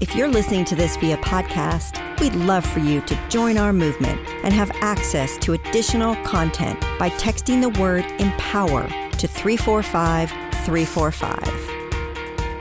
If you're listening to this via podcast, we'd love for you to join our movement and have access to additional content by texting the word empower to 345 345.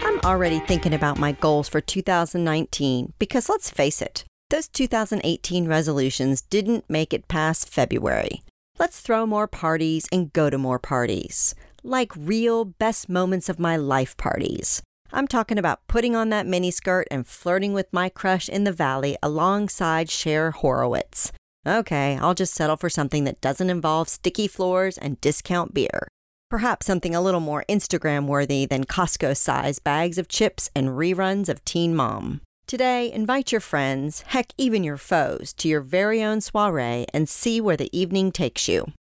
I'm already thinking about my goals for 2019 because let's face it, those 2018 resolutions didn't make it past February. Let's throw more parties and go to more parties. Like real best moments of my life parties. I'm talking about putting on that miniskirt and flirting with my crush in the valley alongside Cher Horowitz. Okay, I'll just settle for something that doesn't involve sticky floors and discount beer. Perhaps something a little more Instagram worthy than Costco sized bags of chips and reruns of Teen Mom. Today, invite your friends, heck, even your foes, to your very own soiree and see where the evening takes you.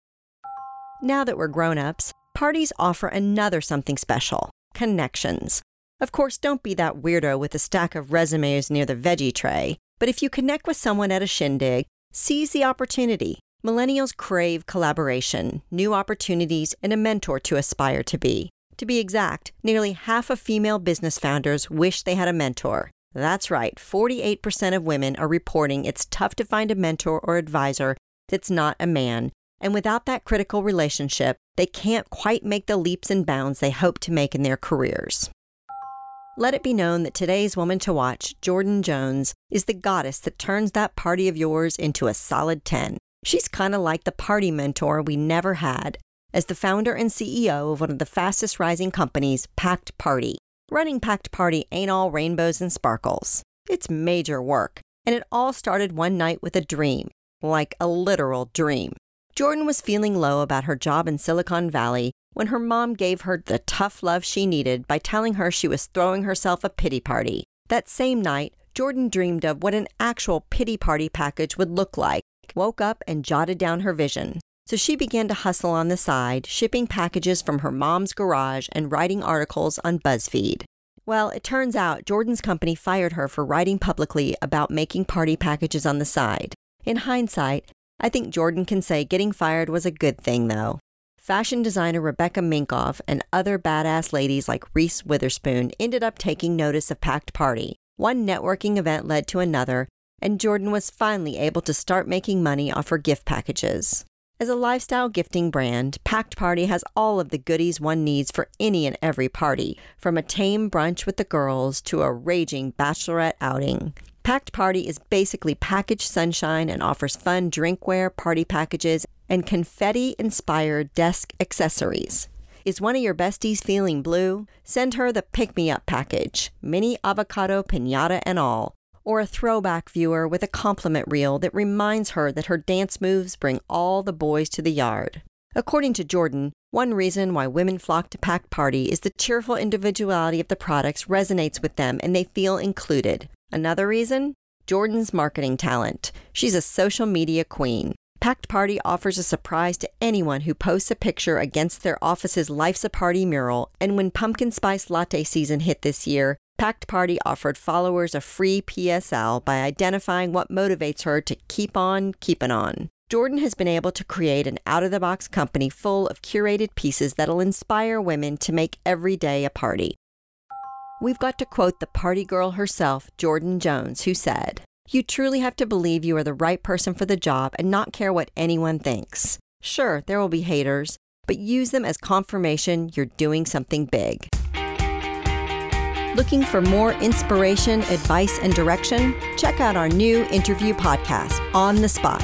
Now that we're grown ups, parties offer another something special connections. Of course, don't be that weirdo with a stack of resumes near the veggie tray, but if you connect with someone at a shindig, seize the opportunity. Millennials crave collaboration, new opportunities, and a mentor to aspire to be. To be exact, nearly half of female business founders wish they had a mentor. That's right, 48% of women are reporting it's tough to find a mentor or advisor that's not a man. And without that critical relationship, they can't quite make the leaps and bounds they hope to make in their careers. Let it be known that today's woman to watch, Jordan Jones, is the goddess that turns that party of yours into a solid 10. She's kind of like the party mentor we never had. As the founder and CEO of one of the fastest rising companies, Packed Party. Running Packed Party ain't all rainbows and sparkles. It's major work, and it all started one night with a dream, like a literal dream. Jordan was feeling low about her job in Silicon Valley when her mom gave her the tough love she needed by telling her she was throwing herself a pity party. That same night, Jordan dreamed of what an actual pity party package would look like, woke up and jotted down her vision. So she began to hustle on the side, shipping packages from her mom's garage and writing articles on BuzzFeed. Well, it turns out Jordan's company fired her for writing publicly about making party packages on the side. In hindsight, I think Jordan can say getting fired was a good thing, though. Fashion designer Rebecca Minkoff and other badass ladies like Reese Witherspoon ended up taking notice of Packed Party. One networking event led to another, and Jordan was finally able to start making money off her gift packages. As a lifestyle gifting brand, Packed Party has all of the goodies one needs for any and every party, from a tame brunch with the girls to a raging bachelorette outing. Packed Party is basically packaged sunshine and offers fun drinkware, party packages, and confetti inspired desk accessories. Is one of your besties feeling blue? Send her the pick me up package, mini avocado pinata and all, or a throwback viewer with a compliment reel that reminds her that her dance moves bring all the boys to the yard. According to Jordan, one reason why women flock to Packed Party is the cheerful individuality of the products resonates with them and they feel included. Another reason? Jordan's marketing talent. She's a social media queen. Packed Party offers a surprise to anyone who posts a picture against their office's Life's a Party mural, and when pumpkin spice latte season hit this year, Packed Party offered followers a free PSL by identifying what motivates her to keep on keeping on. Jordan has been able to create an out of the box company full of curated pieces that'll inspire women to make every day a party. We've got to quote the party girl herself, Jordan Jones, who said, you truly have to believe you are the right person for the job and not care what anyone thinks. Sure, there will be haters, but use them as confirmation you're doing something big. Looking for more inspiration, advice, and direction? Check out our new interview podcast, On the Spot,